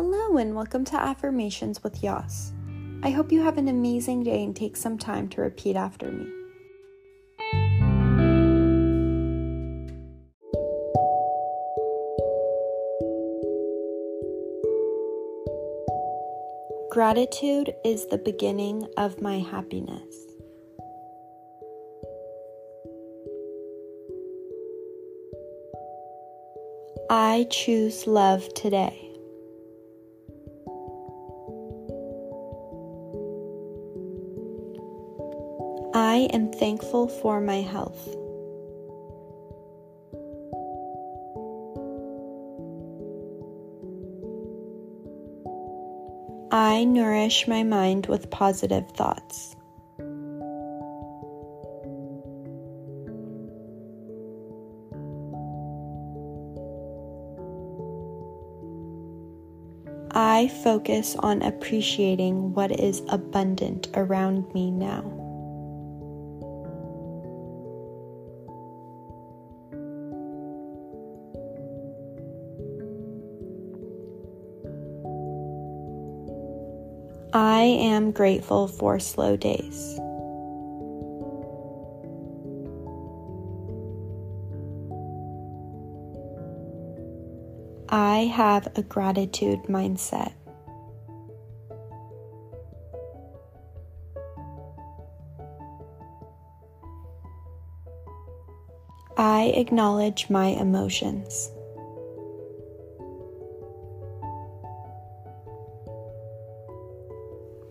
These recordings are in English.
Hello, and welcome to Affirmations with Yas. I hope you have an amazing day and take some time to repeat after me. Gratitude is the beginning of my happiness. I choose love today. I am thankful for my health. I nourish my mind with positive thoughts. I focus on appreciating what is abundant around me now. I am grateful for slow days. I have a gratitude mindset. I acknowledge my emotions.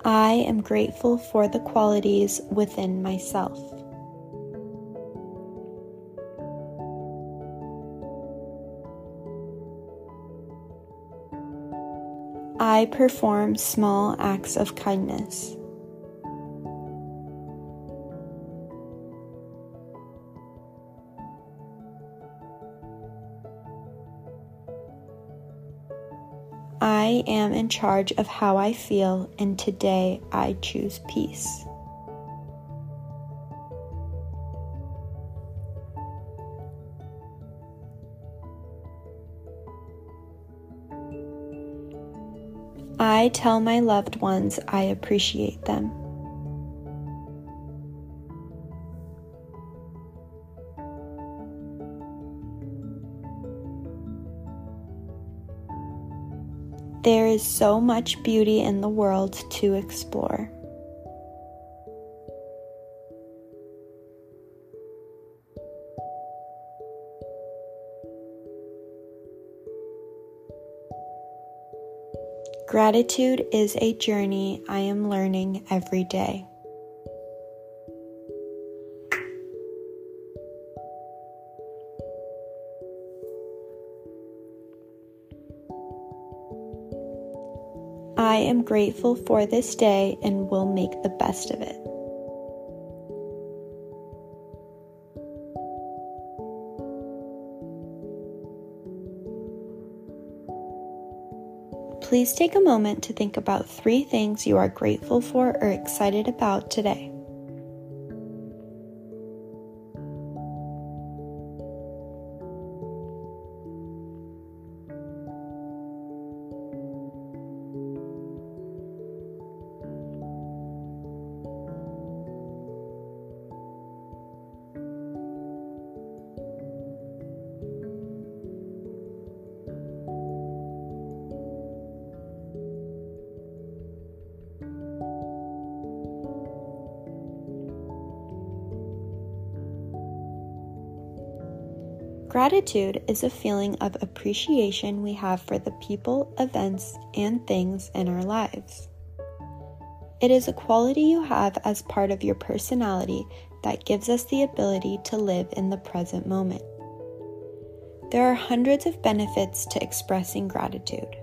I am grateful for the qualities within myself. I perform small acts of kindness. I am in charge of how I feel, and today I choose peace. I tell my loved ones I appreciate them. There is so much beauty in the world to explore. Gratitude is a journey I am learning every day. I am grateful for this day and will make the best of it. Please take a moment to think about three things you are grateful for or excited about today. Gratitude is a feeling of appreciation we have for the people, events, and things in our lives. It is a quality you have as part of your personality that gives us the ability to live in the present moment. There are hundreds of benefits to expressing gratitude.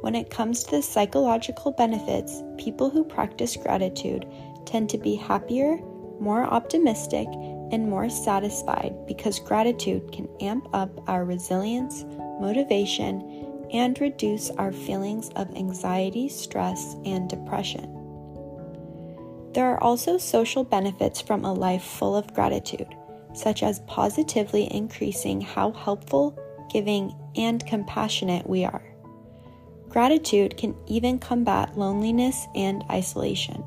When it comes to the psychological benefits, people who practice gratitude tend to be happier, more optimistic, and more satisfied because gratitude can amp up our resilience, motivation, and reduce our feelings of anxiety, stress, and depression. There are also social benefits from a life full of gratitude, such as positively increasing how helpful, giving, and compassionate we are. Gratitude can even combat loneliness and isolation.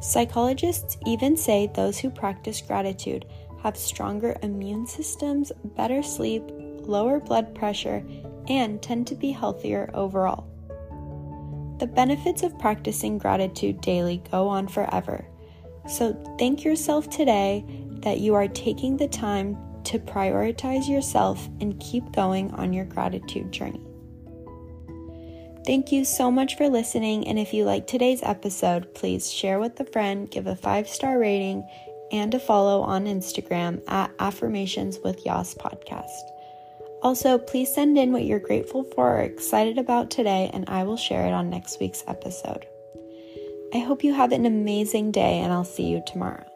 Psychologists even say those who practice gratitude have stronger immune systems, better sleep, lower blood pressure, and tend to be healthier overall. The benefits of practicing gratitude daily go on forever. So thank yourself today that you are taking the time to prioritize yourself and keep going on your gratitude journey. Thank you so much for listening. And if you like today's episode, please share with a friend, give a five star rating, and a follow on Instagram at Affirmations with Yas Podcast. Also, please send in what you're grateful for or excited about today, and I will share it on next week's episode. I hope you have an amazing day, and I'll see you tomorrow.